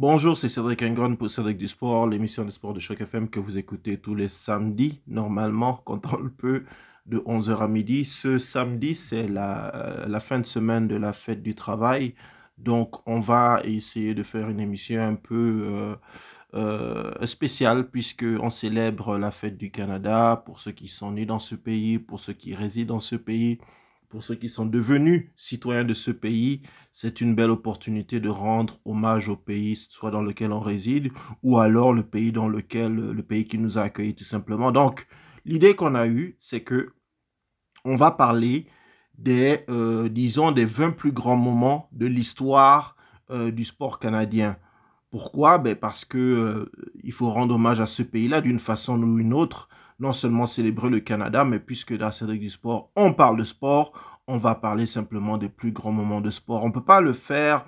Bonjour, c'est Cédric Engron pour Cédric du Sport, l'émission de sport de Choc FM que vous écoutez tous les samedis, normalement, quand on le peut, de 11h à midi. Ce samedi, c'est la, la, fin de semaine de la fête du travail. Donc, on va essayer de faire une émission un peu euh, euh, spéciale, puisqu'on célèbre la fête du Canada pour ceux qui sont nés dans ce pays, pour ceux qui résident dans ce pays pour ceux qui sont devenus citoyens de ce pays, c'est une belle opportunité de rendre hommage au pays, soit dans lequel on réside, ou alors le pays dans lequel, le pays qui nous a accueillis tout simplement. Donc, l'idée qu'on a eue, c'est que on va parler des, euh, disons, des 20 plus grands moments de l'histoire euh, du sport canadien. Pourquoi? Ben Parce que euh, il faut rendre hommage à ce pays-là d'une façon ou une autre non seulement célébrer le Canada, mais puisque dans Cédric du sport, on parle de sport, on va parler simplement des plus grands moments de sport. On ne peut pas le faire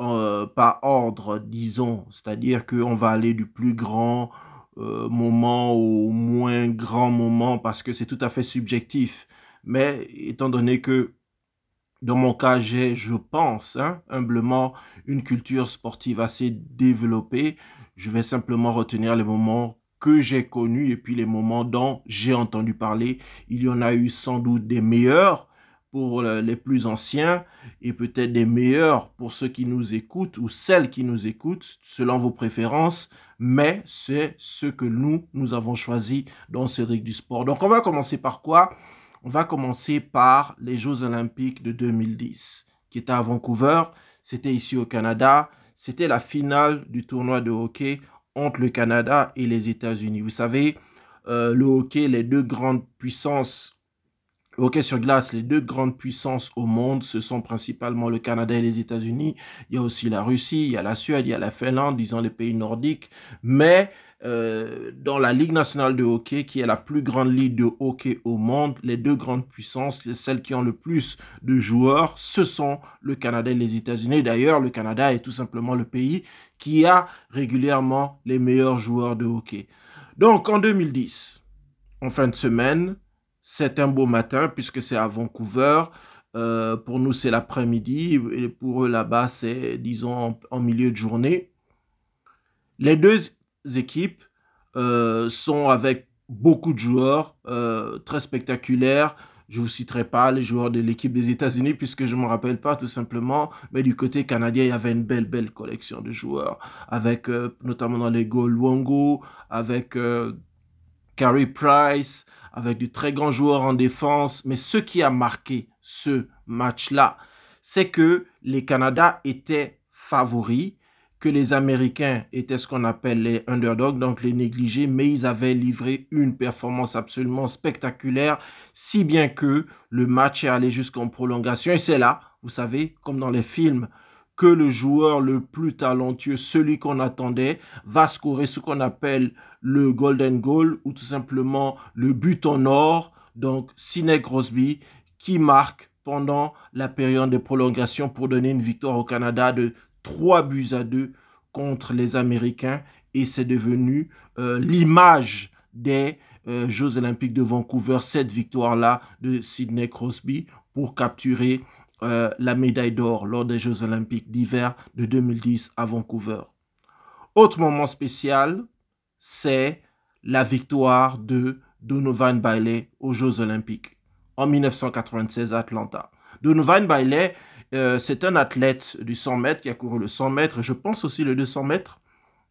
euh, par ordre, disons, c'est-à-dire qu'on va aller du plus grand euh, moment au moins grand moment parce que c'est tout à fait subjectif. Mais étant donné que dans mon cas, j'ai, je pense, hein, humblement, une culture sportive assez développée, je vais simplement retenir les moments que j'ai connus et puis les moments dont j'ai entendu parler. Il y en a eu sans doute des meilleurs pour les plus anciens et peut-être des meilleurs pour ceux qui nous écoutent ou celles qui nous écoutent selon vos préférences, mais c'est ce que nous, nous avons choisi dans Cédric du Sport. Donc on va commencer par quoi? On va commencer par les Jeux olympiques de 2010 qui étaient à Vancouver. C'était ici au Canada. C'était la finale du tournoi de hockey entre le Canada et les États-Unis. Vous savez, euh, le hockey, les deux grandes puissances, le hockey sur glace, les deux grandes puissances au monde, ce sont principalement le Canada et les États-Unis. Il y a aussi la Russie, il y a la Suède, il y a la Finlande, disons les pays nordiques. Mais euh, dans la Ligue nationale de hockey, qui est la plus grande ligue de hockey au monde, les deux grandes puissances, celles qui ont le plus de joueurs, ce sont le Canada et les États-Unis. D'ailleurs, le Canada est tout simplement le pays qui a régulièrement les meilleurs joueurs de hockey. Donc en 2010, en fin de semaine, c'est un beau matin puisque c'est à Vancouver. Euh, pour nous, c'est l'après-midi et pour eux là-bas, c'est, disons, en, milieu de journée. Les deux équipes euh, sont avec beaucoup de joueurs euh, très spectaculaires. Je vous citerai pas les joueurs de l'équipe des États-Unis puisque je ne me rappelle pas tout simplement. Mais du côté canadien, il y avait une belle, belle collection de joueurs avec notamment dans les goals Wongo, avec Carey Price, avec de très grands joueurs en défense. Mais ce qui a marqué ce match-là, c'est que les Canada étaient favoris que les Américains étaient ce qu'on appelle les underdogs, donc les négligés, mais ils avaient livré une performance absolument spectaculaire, si bien que le match est allé jusqu'en prolongation. Et c'est là, vous savez, comme dans les films, que le joueur le plus talentueux, celui qu'on attendait, va scorer ce qu'on appelle le golden goal ou tout simplement le but en or. Donc, Sidney Crosby qui marque pendant la période de prolongation pour donner une victoire au Canada de 3 buts à 2 contre les Américains et c'est devenu euh, l'image des euh, Jeux olympiques de Vancouver, cette victoire-là de Sidney Crosby pour capturer euh, la médaille d'or lors des Jeux olympiques d'hiver de 2010 à Vancouver. Autre moment spécial, c'est la victoire de Donovan Bailey aux Jeux olympiques en 1996 à Atlanta. Donovan Bailey euh, c'est un athlète du 100 mètres qui a couru le 100 mètres, je pense aussi le 200 mètres,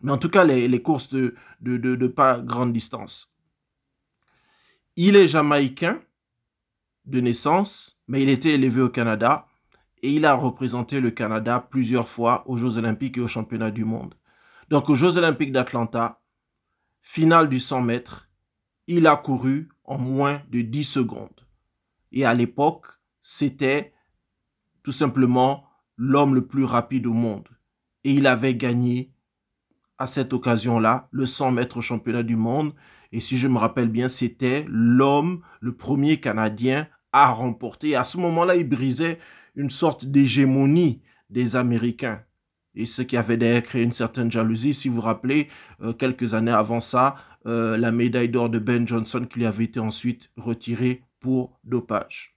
mais en tout cas les, courses de, de, pas grande distance. Il est jamaïcain de naissance, mais il était élevé au Canada et il a représenté le Canada plusieurs fois aux Jeux olympiques et aux championnats du monde. Donc aux Jeux olympiques d'Atlanta, finale du 100 mètres, il a couru en moins de 10 secondes. Et à l'époque, c'était tout simplement l'homme le plus rapide au monde. Et il avait gagné à cette occasion-là le 100 mètres championnat du monde. Et si je me rappelle bien, c'était l'homme, le premier Canadien à remporter. À ce moment-là, il brisait une sorte d'hégémonie des Américains. Et ce qui avait d'ailleurs créé une certaine jalousie. Si vous vous rappelez, euh, quelques années avant ça, euh, la médaille d'or de Ben Johnson qui lui avait été ensuite retirée pour dopage.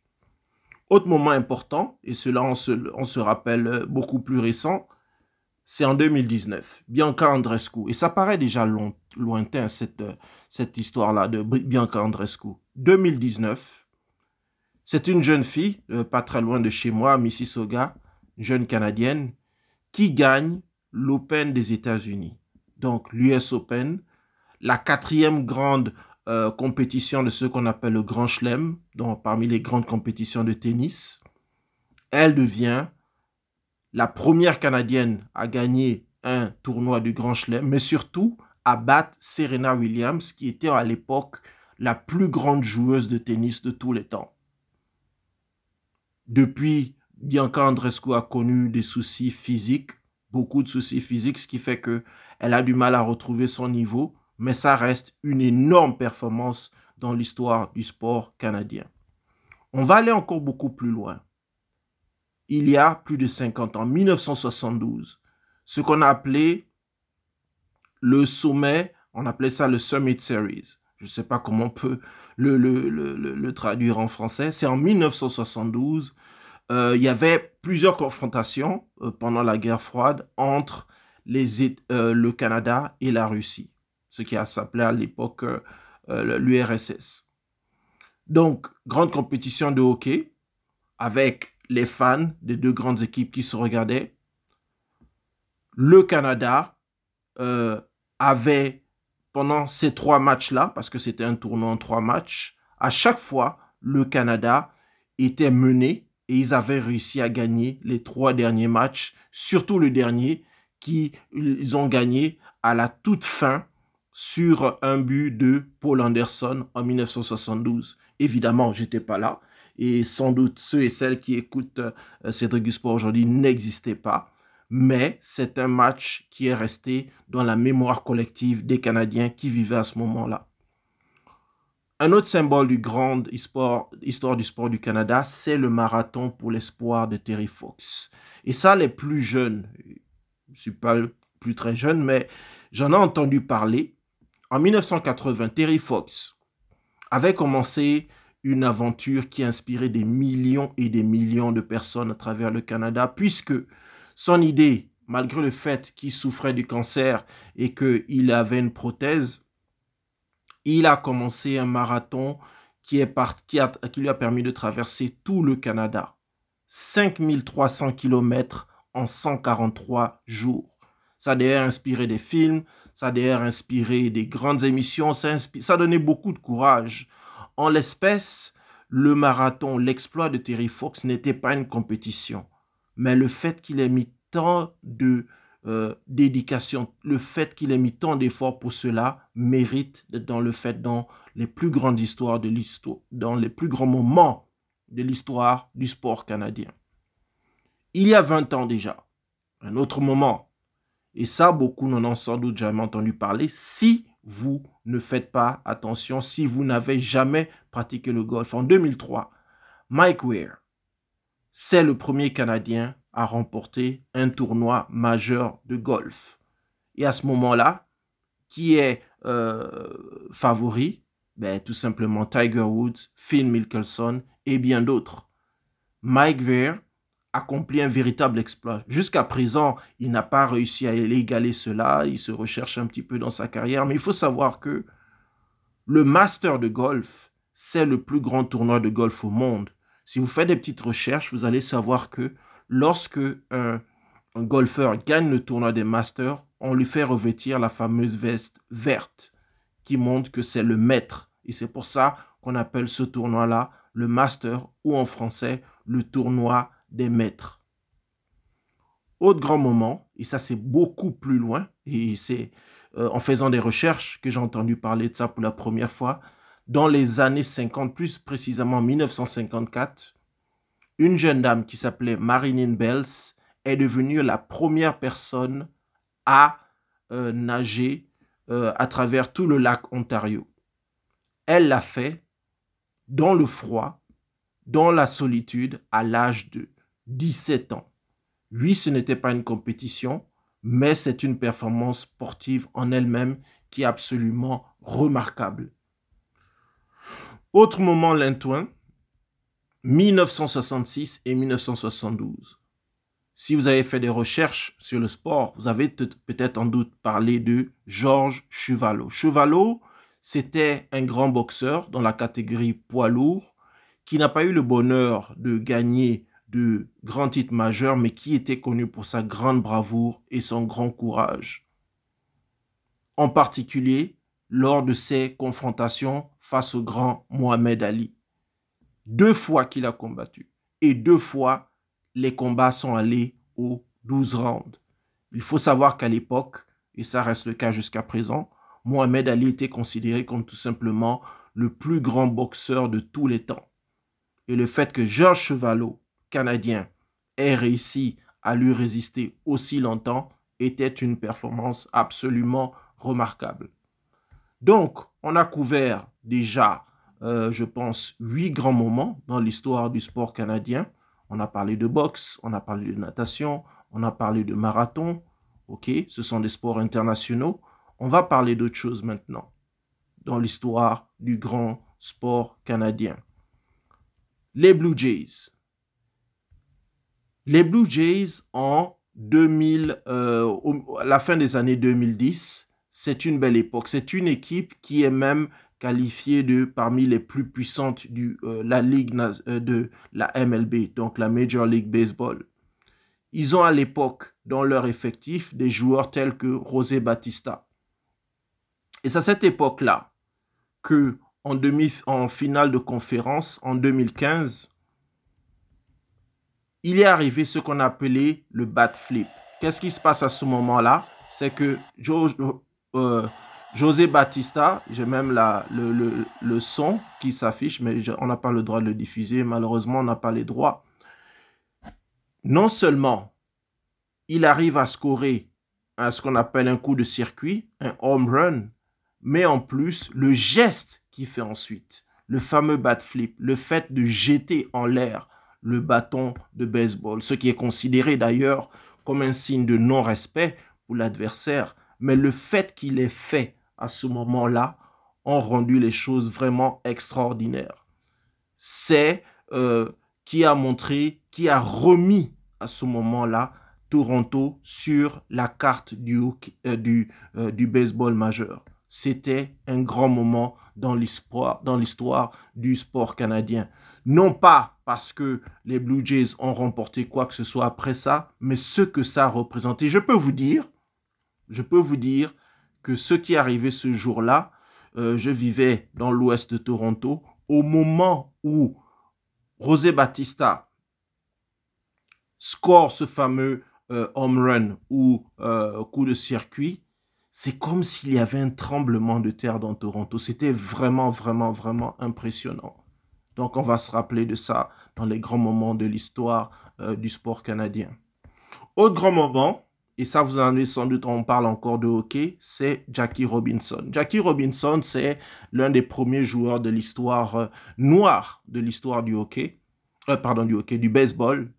Autre moment important, et cela on se, rappelle beaucoup plus récent, c'est en 2019, Bianca Andrescu. Et ça paraît déjà lointain, cette, cette histoire-là de Bianca Andrescu. 2019, c'est une jeune fille, euh, pas très loin de chez moi, Mississauga, jeune canadienne, qui gagne l'Open des États-Unis. Donc l'US Open, la quatrième grande euh, compétition de ce qu'on appelle le Grand Chelem, donc parmi les grandes compétitions de tennis. Elle devient la première Canadienne à gagner un tournoi du Grand Chelem, mais surtout à battre Serena Williams, qui était à l'époque la plus grande joueuse de tennis de tous les temps. Depuis, Bianca Andrescu a connu des soucis physiques, beaucoup de soucis physiques, ce qui fait qu'elle a du mal à retrouver son niveau, mais ça reste une énorme performance dans l'histoire du sport canadien. On va aller encore beaucoup plus loin il y a plus de 50 ans, 1972, ce qu'on a appelé le sommet, on appelait ça le Summit Series. Je ne sais pas comment on peut le, traduire en français. C'est en 1972. Euh, il y avait plusieurs confrontations euh, pendant la guerre froide entre euh, le Canada et la Russie, ce qui s'appelé à l'époque l'URSS. Donc, grande compétition de hockey avec les fans des deux grandes équipes qui se regardaient. Le Canada avait, pendant ces trois matchs-là, parce que c'était un tournoi en trois matchs, à chaque fois, le Canada était mené et ils avaient réussi à gagner les trois derniers matchs, surtout le dernier, qui ils ont gagné à la toute fin sur un but de Paul Anderson en 1972. Évidemment, j'étais pas là, et sans doute ceux et celles qui écoutent euh, Cédric Sport aujourd'hui n'existaient pas. Mais c'est un match qui est resté dans la mémoire collective des Canadiens qui vivaient à ce moment-là. Un autre symbole du grand histoire, du sport du Canada, c'est le marathon pour l'espoir de Terry Fox. Et ça, les plus jeunes, je ne suis pas plus très jeune, mais j'en ai entendu parler. En 1980, Terry Fox avait commencé une aventure qui a inspiré des millions et des millions de personnes à travers le Canada, puisque son idée, malgré le fait qu'il souffrait du cancer et qu'il avait une prothèse, il a commencé un marathon qui, lui a permis de traverser tout le Canada. 5300 km en 143 jours. Ça a d'ailleurs inspiré des films, ça a d'ailleurs inspiré des grandes émissions, ça a donné beaucoup de courage en l'espèce, le marathon, l'exploit de Terry Fox n'était pas une compétition, mais le fait qu'il ait mis tant de euh, dédication, le fait qu'il ait mis tant d'efforts pour cela mérite dans le fait dans les plus grandes histoires de l'histoire, dans les plus grands moments de l'histoire du sport canadien. Il y a 20 ans déjà, un autre moment, et ça beaucoup n'en ont sans doute jamais entendu parler, si vous ne faites pas attention si vous n'avez jamais pratiqué le golf. En 2003, Mike Weir, c'est le premier Canadien à remporter un tournoi majeur de golf. Et à ce moment-là, qui est euh, favori? Ben, Tout simplement Tiger Woods, Phil Mickelson et bien d'autres. Mike Weir accompli un véritable exploit. Jusqu'à présent, il n'a pas réussi à égaler cela, il se recherche un petit peu dans sa carrière, mais il faut savoir que le Master de golf, c'est le plus grand tournoi de golf au monde. Si vous faites des petites recherches, vous allez savoir que lorsque un, un golfeur gagne le tournoi des Masters, on lui fait revêtir la fameuse veste verte qui montre que c'est le maître. Et c'est pour ça qu'on appelle ce tournoi-là le Master ou en français le tournoi des maîtres. Autre grand moment, et ça c'est beaucoup plus loin, et c'est euh, en faisant des recherches que j'ai entendu parler de ça pour la première fois, dans les années 50, plus précisément 1954, une jeune dame qui s'appelait Marilyn Bells est devenue la première personne à euh, nager euh, à travers tout le lac Ontario. Elle l'a fait dans le froid, dans la solitude, à l'âge de 17 ans. Oui, ce n'était pas une compétition, mais c'est une performance sportive en elle-même qui est absolument remarquable. Autre moment lintouin, 1966 et 1972. Si vous avez fait des recherches sur le sport, vous avez peut-être en doute parlé de Georges Chevalot. Chevalot, c'était un grand boxeur dans la catégorie poids lourd qui n'a pas eu le bonheur de gagner de grands titres majeurs, mais qui était connu pour sa grande bravoure et son grand courage. En particulier lors de ses confrontations face au grand Mohamed Ali. Deux fois qu'il a combattu et deux fois les combats sont allés aux 12 rounds. Il faut savoir qu'à l'époque, et ça reste le cas jusqu'à présent, Mohamed Ali était considéré comme tout simplement le plus grand boxeur de tous les temps. Et le fait que Georges Chevalot, canadien, ait réussi à lui résister aussi longtemps était une performance absolument remarquable. Donc, on a couvert déjà, euh, je pense, huit grands moments dans l'histoire du sport canadien. On a parlé de boxe, on a parlé de natation, on a parlé de marathon. Ok, ce sont des sports internationaux. On va parler d'autre chose maintenant dans l'histoire du grand sport canadien. Les Blue Jays. Les Blue Jays en 2000, euh, à la fin des années 2010, c'est une belle époque. C'est une équipe qui est même qualifié de parmi les plus puissantes de euh, la ligue euh, de la MLB, donc la Major League Baseball. Ils ont à l'époque dans leur effectif des joueurs tels que José Batista. Et c'est à cette époque-là que en, en finale de conférence en 2015, il est arrivé ce qu'on appelait le bat flip. Qu'est-ce qui se passe à ce moment-là? C'est que Joe, euh, José Batista, j'ai même la, le, son qui s'affiche, mais on n'a pas le droit de le diffuser. Malheureusement, on n'a pas les droits. Non seulement il arrive à scorer à ce qu'on appelle un coup de circuit, un home run, mais en plus, le geste qu'il fait ensuite, le fameux bat flip, le fait de jeter en l'air le bâton de baseball, ce qui est considéré d'ailleurs comme un signe de non-respect pour l'adversaire, mais le fait qu'il ait fait à ce moment-là ont rendu les choses vraiment extraordinaires. C'est euh, qui a montré, qui a remis à ce moment-là Toronto sur la carte du, euh, euh, du baseball majeur. C'était un grand moment dans l'histoire, du sport canadien. Non pas parce que les Blue Jays ont remporté quoi que ce soit après ça, mais ce que ça a. Je peux vous dire, je peux vous dire que ce qui est arrivé ce jour-là, euh, je vivais dans l'ouest de Toronto, au moment où José Batista score ce fameux euh, home run ou euh, coup de circuit, c'est comme s'il y avait un tremblement de terre dans Toronto. C'était vraiment, vraiment, vraiment impressionnant. Donc on va se rappeler de ça dans les grands moments de l'histoire du sport canadien. Autre grand moment, et ça vous en avez sans doute, on parle encore de hockey, c'est Jackie Robinson. Jackie Robinson, c'est l'un des premiers joueurs de l'histoire euh, noire de l'histoire du hockey, euh, pardon, du hockey, du baseball.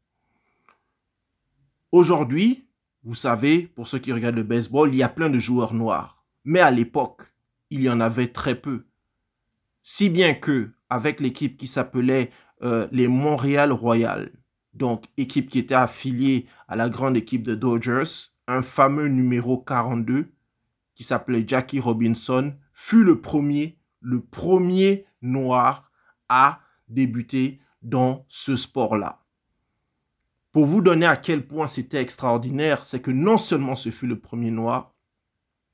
Aujourd'hui, vous savez, pour ceux qui regardent le baseball, il y a plein de joueurs noirs. Mais à l'époque, il y en avait très peu. Si bien que, avec l'équipe qui s'appelait euh, les Montréal Royals, donc équipe qui était affiliée à la grande équipe de Dodgers, un fameux numéro 42 qui s'appelait Jackie Robinson, fut le premier, le premier noir à débuter dans ce sport-là. Pour vous donner à quel point c'était extraordinaire, c'est que non seulement ce fut le premier noir,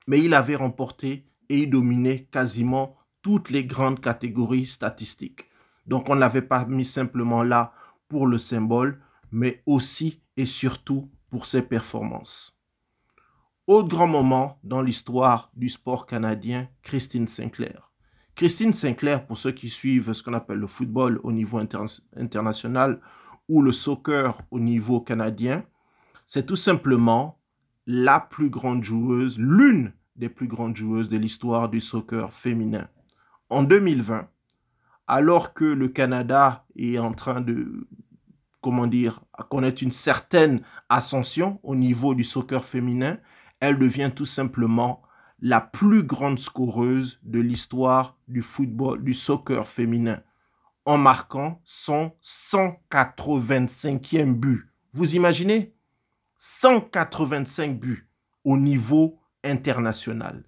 mais il avait remporté et il dominait quasiment toutes les grandes catégories statistiques. Donc on ne l'avait pas mis simplement là pour le symbole, mais aussi et surtout pour ses performances. Autre grand moment dans l'histoire du sport canadien, Christine Sinclair. Christine Sinclair, pour ceux qui suivent ce qu'on appelle le football au niveau international ou le soccer au niveau canadien, c'est tout simplement la plus grande joueuse, l'une des plus grandes joueuses de l'histoire du soccer féminin. En 2020, alors que le Canada est en train de, comment dire, connaître une certaine ascension au niveau du soccer féminin, elle devient tout simplement la plus grande scoreuse de l'histoire du football, du soccer féminin, en marquant son 185e but. Vous imaginez? 185 buts au niveau international.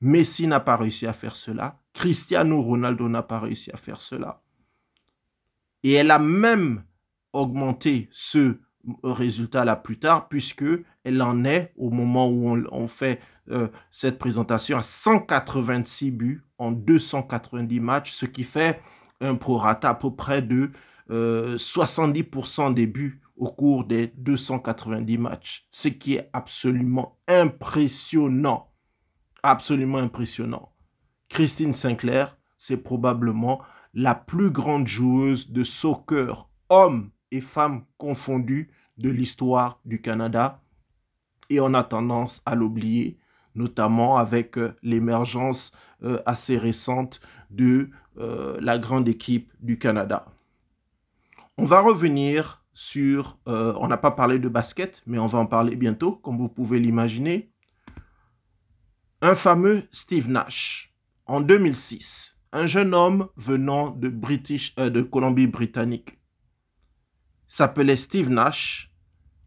Messi n'a pas réussi à faire cela. Cristiano Ronaldo n'a pas réussi à faire cela. Et elle a même augmenté ce résultat là plus tard, puisque elle en est au moment où on, fait euh, cette présentation à 186 buts en 290 matchs, ce qui fait un prorata à peu près de 70% euh, des buts au cours des 290 matchs, ce qui est absolument impressionnant. Absolument impressionnant. Christine Sinclair, c'est probablement la plus grande joueuse de soccer, hommes et femmes confondus, de l'histoire du Canada. Et on a tendance à l'oublier, notamment avec euh, l'émergence euh, assez récente de euh, la grande équipe du Canada. On va revenir sur, on n'a pas parlé de basket, mais on va en parler bientôt, comme vous pouvez l'imaginer. Un fameux Steve Nash, en 2006, un jeune homme venant de, British, de Colombie-Britannique, s'appelait Steve Nash,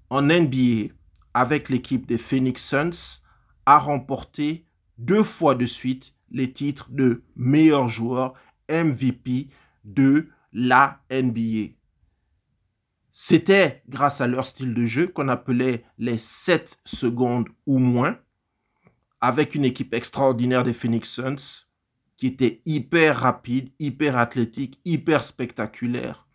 en NBA avec l'équipe des Phoenix Suns, a remporté deux fois de suite les titres de meilleur joueur MVP de la NBA. C'était grâce à leur style de jeu qu'on appelait les 7 secondes ou moins, avec une équipe extraordinaire des Phoenix Suns qui était hyper rapide, hyper athlétique, hyper spectaculaire.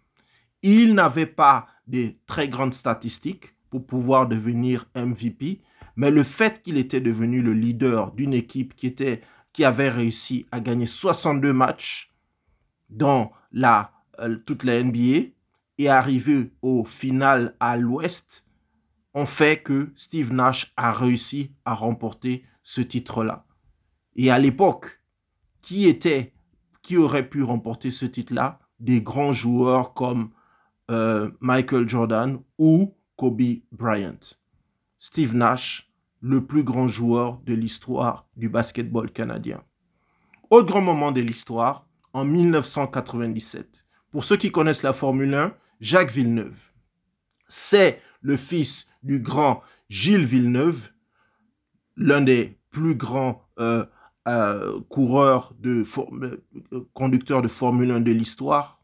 Ils n'avaient pas de très grandes statistiques pour pouvoir devenir MVP, mais le fait qu'il était devenu le leader d'une équipe qui, était, qui avait réussi à gagner 62 matchs dans la, euh, toute la NBA et arriver au final à l'Ouest, ont fait que Steve Nash a réussi à remporter ce titre-là. Et à l'époque, qui était, qui aurait pu remporter ce titre-là? Des grands joueurs comme euh, Michael Jordan ou Kobe Bryant. Steve Nash, le plus grand joueur de l'histoire du basketball canadien. Autre grand moment de l'histoire, en 1997. Pour ceux qui connaissent la Formule 1, Jacques Villeneuve. C'est le fils du grand Gilles Villeneuve, l'un des plus grands euh, euh, coureurs de euh, conducteurs de Formule 1 de l'histoire.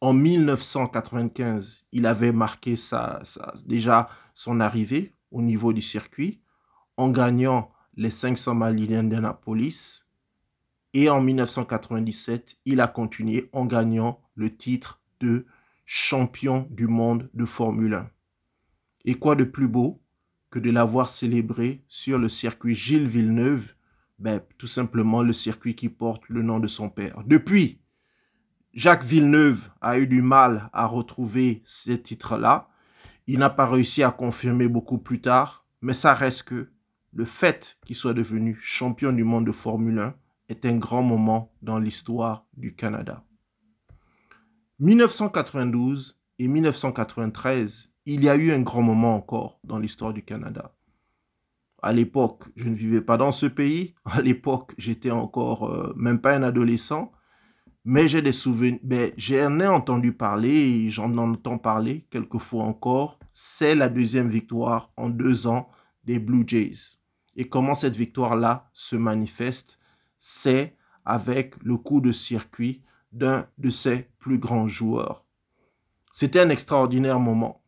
En 1995, il avait marqué déjà son arrivée au niveau du circuit en gagnant les 500 miles d'Indianapolis. Et en 1997, il a continué en gagnant le titre de champion du monde de Formule 1. Et quoi de plus beau? Que de l'avoir célébré sur le circuit Gilles Villeneuve, ben, tout simplement le circuit qui porte le nom de son père. Depuis, Jacques Villeneuve a eu du mal à retrouver ces titres-là. Il n'a pas réussi à confirmer beaucoup plus tard, mais ça reste que le fait qu'il soit devenu champion du monde de Formule 1 est un grand moment dans l'histoire du Canada. 1992 et 1993, il y a eu un grand moment encore dans l'histoire du Canada. À l'époque, je ne vivais pas dans ce pays. À l'époque, j'étais encore euh, même pas un adolescent mais j'ai des souvenirs, ben, j'en ai entendu parler et j'en entends parler quelquefois encore. C'est la deuxième victoire en deux ans des Blue Jays. Et comment cette victoire-là se manifeste? C'est avec le coup de circuit d'un de ses plus grands joueurs. C'était un extraordinaire moment.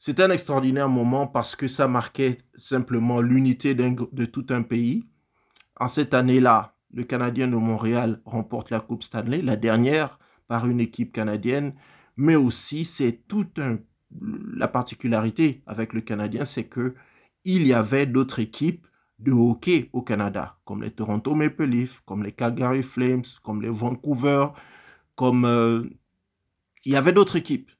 C'était un extraordinaire moment parce que ça marquait simplement l'unité de tout un pays. En cette année-là, le Canadien de Montréal remporte la Coupe Stanley, la dernière par une équipe canadienne, mais aussi c'est toute un, la particularité avec le Canadien, c'est que il y avait d'autres équipes de hockey au Canada, comme les Toronto Maple Leafs, comme les Calgary Flames, comme les Vancouver, comme euh, il y avait d'autres équipes.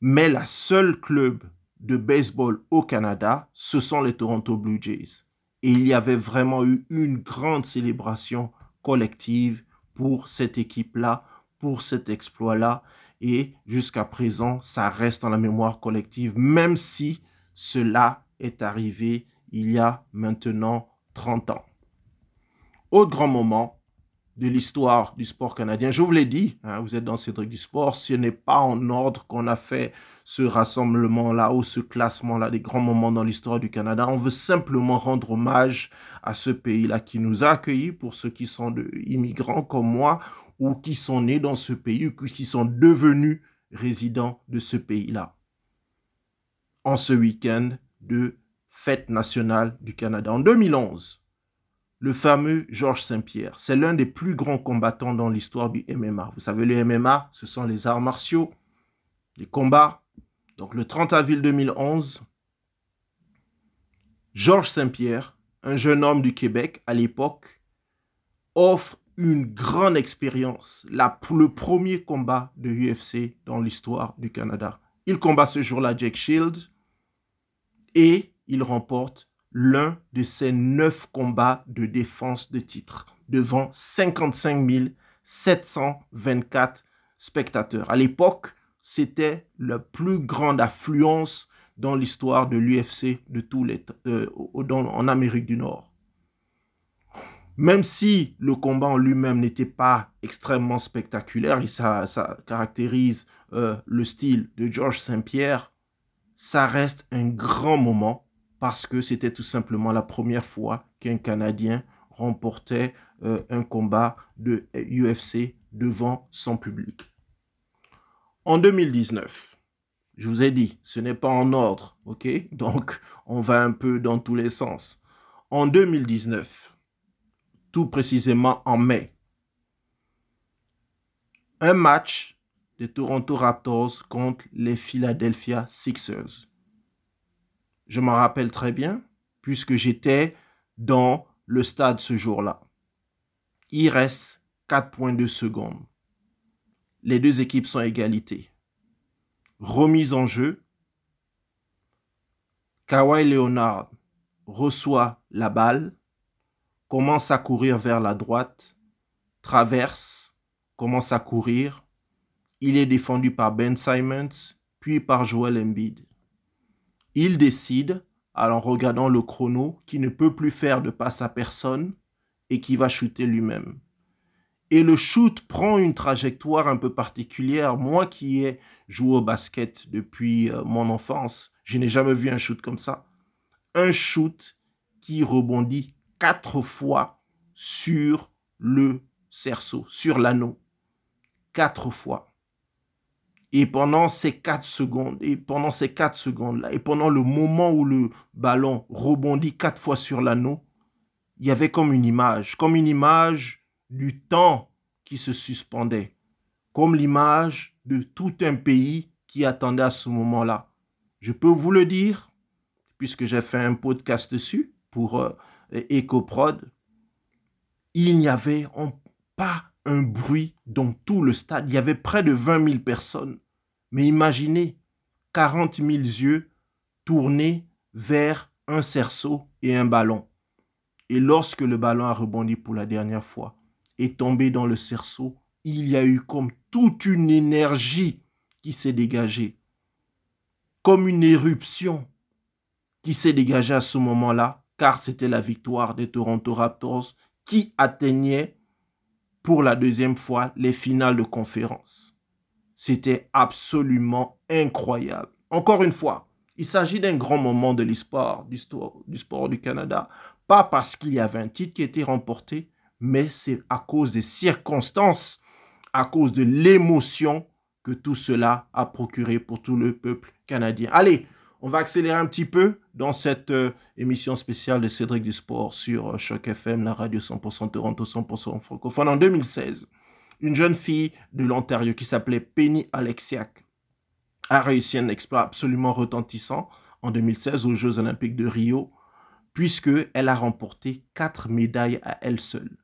Mais la seule club de baseball au Canada, ce sont les Toronto Blue Jays. Et il y avait vraiment eu une grande célébration collective pour cette équipe-là, pour cet exploit-là. Et jusqu'à présent, ça reste dans la mémoire collective, même si cela est arrivé il y a maintenant 30 ans. Autre grand moment, de l'histoire du sport canadien. Je vous l'ai dit, hein, vous êtes dans Cédric du Sport, ce n'est pas en ordre qu'on a fait ce rassemblement-là ou ce classement-là des grands moments dans l'histoire du Canada. On veut simplement rendre hommage à ce pays-là qui nous a accueillis pour ceux qui sont immigrants comme moi ou qui sont nés dans ce pays ou qui sont devenus résidents de ce pays-là. En ce week-end de fête nationale du Canada. En 2011, le fameux Georges Saint-Pierre. C'est l'un des plus grands combattants dans l'histoire du MMA. Vous savez, le MMA, ce sont les arts martiaux, les combats. Donc le 30 avril 2011, Georges Saint-Pierre, un jeune homme du Québec à l'époque, offre une grande expérience, le premier combat de UFC dans l'histoire du Canada. Il combat ce jour-là Jake Shields et il remporte l'un de ses neuf combats de défense de titre devant 55 724 spectateurs. À l'époque, c'était la plus grande affluence dans l'histoire de l'UFC de tous les euh, en Amérique du Nord. Même si le combat en lui-même n'était pas extrêmement spectaculaire et ça, caractérise euh, le style de Georges Saint-Pierre, ça reste un grand moment parce que c'était tout simplement la première fois qu'un Canadien remportait euh, un combat de UFC devant son public. En 2019, je vous ai dit, ce n'est pas en ordre, ok? Donc, on va un peu dans tous les sens. En 2019, tout précisément en mai, un match des Toronto Raptors contre les Philadelphia Sixers je m'en rappelle très bien, puisque j'étais dans le stade ce jour-là. Il reste 4.2 secondes. Les deux équipes sont égalité. Remise en jeu. Kawhi Leonard reçoit la balle, commence à courir vers la droite, traverse, commence à courir. Il est défendu par Ben Simons, puis par Joel Embiid. Il décide, en regardant le chrono, qu'il ne peut plus faire de passe à personne et qui va shooter lui-même. Et le shoot prend une trajectoire un peu particulière. Moi qui ai joué au basket depuis euh, mon enfance, je n'ai jamais vu un shoot comme ça. Un shoot qui rebondit quatre fois sur le cerceau, sur l'anneau. Quatre fois. Et pendant ces 4 secondes, et pendant ces 4 secondes-là, et pendant le moment où le ballon rebondit quatre fois sur l'anneau, il y avait comme une image, comme une image du temps qui se suspendait, comme l'image de tout un pays qui attendait à ce moment-là. Je peux vous le dire, puisque j'ai fait un podcast dessus pour euh, EcoProd, il n'y avait pas un bruit dans tout le stade. Il y avait près de 20 000 personnes. Mais imaginez 40 000 yeux tournés vers un cerceau et un ballon. Et lorsque le ballon a rebondi pour la dernière fois et tombé dans le cerceau, il y a eu comme toute une énergie qui s'est dégagée, comme une éruption qui s'est dégagée à ce moment-là, car c'était la victoire des Toronto Raptors qui atteignait pour la deuxième fois les finales de conférence. C'était absolument incroyable. Encore une fois, il s'agit d'un grand moment de l'histoire du, sport du Canada, pas parce qu'il y avait un titre qui été remporté, mais c'est à cause des circonstances, à cause de l'émotion que tout cela a procuré pour tout le peuple canadien. Allez, on va accélérer un petit peu dans cette euh, émission spéciale de Cédric du Sport sur euh, Choc FM, la radio 100% Toronto, 100% francophone en 2016. Une jeune fille de l'Ontario qui s'appelait Penny Alexiak a réussi un exploit absolument retentissant en 2016 aux Jeux Olympiques de Rio, puisqu'elle a remporté quatre médailles à elle seule.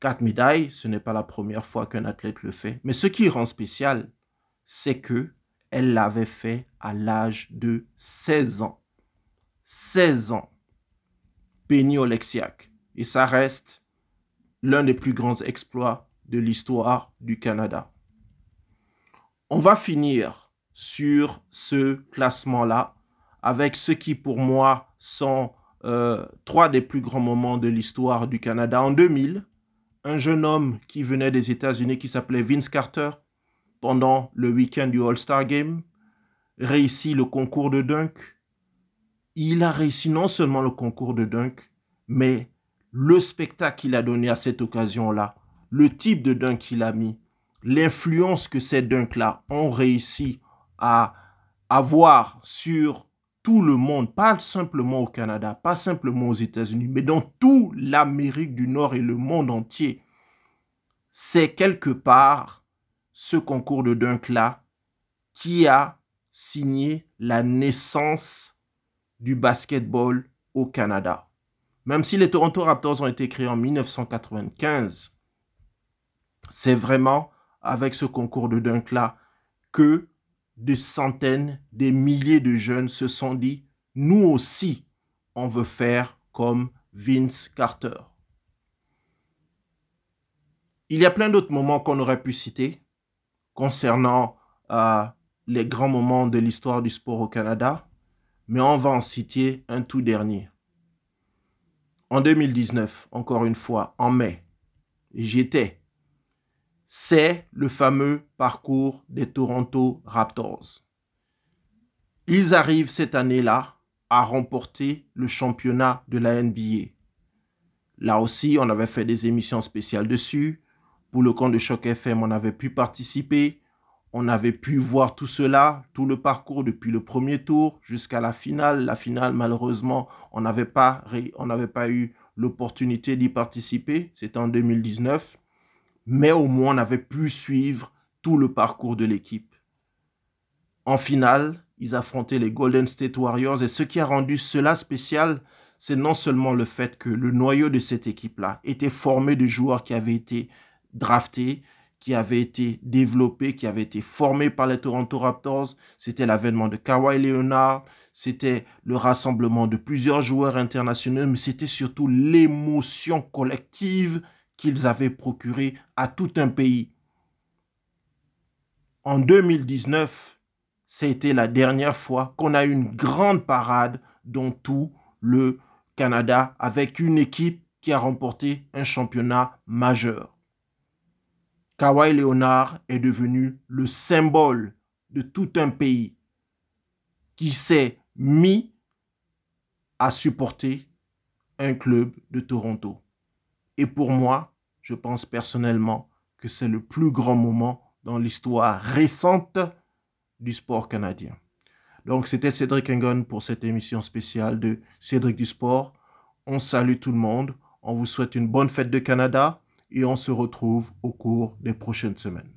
Quatre médailles, ce n'est pas la première fois qu'un athlète le fait, mais ce qui rend spécial, c'est que elle l'avait fait à l'âge de 16 ans. 16 ans. Penny Oleksiak. Et ça reste l'un des plus grands exploits de l'histoire du Canada. On va finir sur ce classement-là avec ce qui pour moi sont euh, trois des plus grands moments de l'histoire du Canada. En 2000, un jeune homme qui venait des États-Unis qui s'appelait Vince Carter pendant le week-end du All-Star Game réussit le concours de dunk. Il a réussi non seulement le concours de dunk, mais le spectacle qu'il a donné à cette occasion-là, le type de dunk qu'il a mis, l'influence que ces dunks-là ont réussi à avoir sur tout le monde, pas simplement au Canada, pas simplement aux États-Unis, mais dans toute l'Amérique du Nord et le monde entier, c'est quelque part ce concours de dunk-là qui a signé la naissance du basketball au Canada. Même si les Toronto Raptors ont été créés en 1995, c'est vraiment avec ce concours de dunk-là que des centaines, des milliers de jeunes se sont dit, nous aussi, on veut faire comme Vince Carter. Il y a plein d'autres moments qu'on aurait pu citer concernant euh, les grands moments de l'histoire du sport au Canada, mais on va en citer un tout dernier. En 2019, encore une fois, en mai, j'étais c'est le fameux parcours des Toronto Raptors. Ils arrivent cette année-là à remporter le championnat de la NBA. Là aussi, on avait fait des émissions spéciales dessus. Pour le compte de Choc FM, on avait pu participer. On avait pu voir tout cela, tout le parcours depuis le premier tour jusqu'à la finale. La finale, malheureusement, on n'avait pas, on n'avait pas eu l'opportunité d'y participer. C'était en 2019 mais au moins on avait pu suivre tout le parcours de l'équipe. En finale, ils affrontaient les Golden State Warriors et ce qui a rendu cela spécial, c'est non seulement le fait que le noyau de cette équipe-là était formé de joueurs qui avaient été draftés, qui avaient été développés, qui avaient été formés par les Toronto Raptors. C'était l'avènement de Kawhi Leonard, c'était le rassemblement de plusieurs joueurs internationaux, mais c'était surtout l'émotion collective qu'ils avaient procuré à tout un pays. En 2019, c'était la dernière fois qu'on a eu une grande parade dans tout le Canada avec une équipe qui a remporté un championnat majeur. Kawhi Leonard est devenu le symbole de tout un pays qui s'est mis à supporter un club de Toronto. Et pour moi, je pense personnellement que c'est le plus grand moment dans l'histoire récente du sport canadien. Donc c'était Cédric Engon pour cette émission spéciale de Cédric du Sport. On salue tout le monde, on vous souhaite une bonne fête de Canada et on se retrouve au cours des prochaines semaines.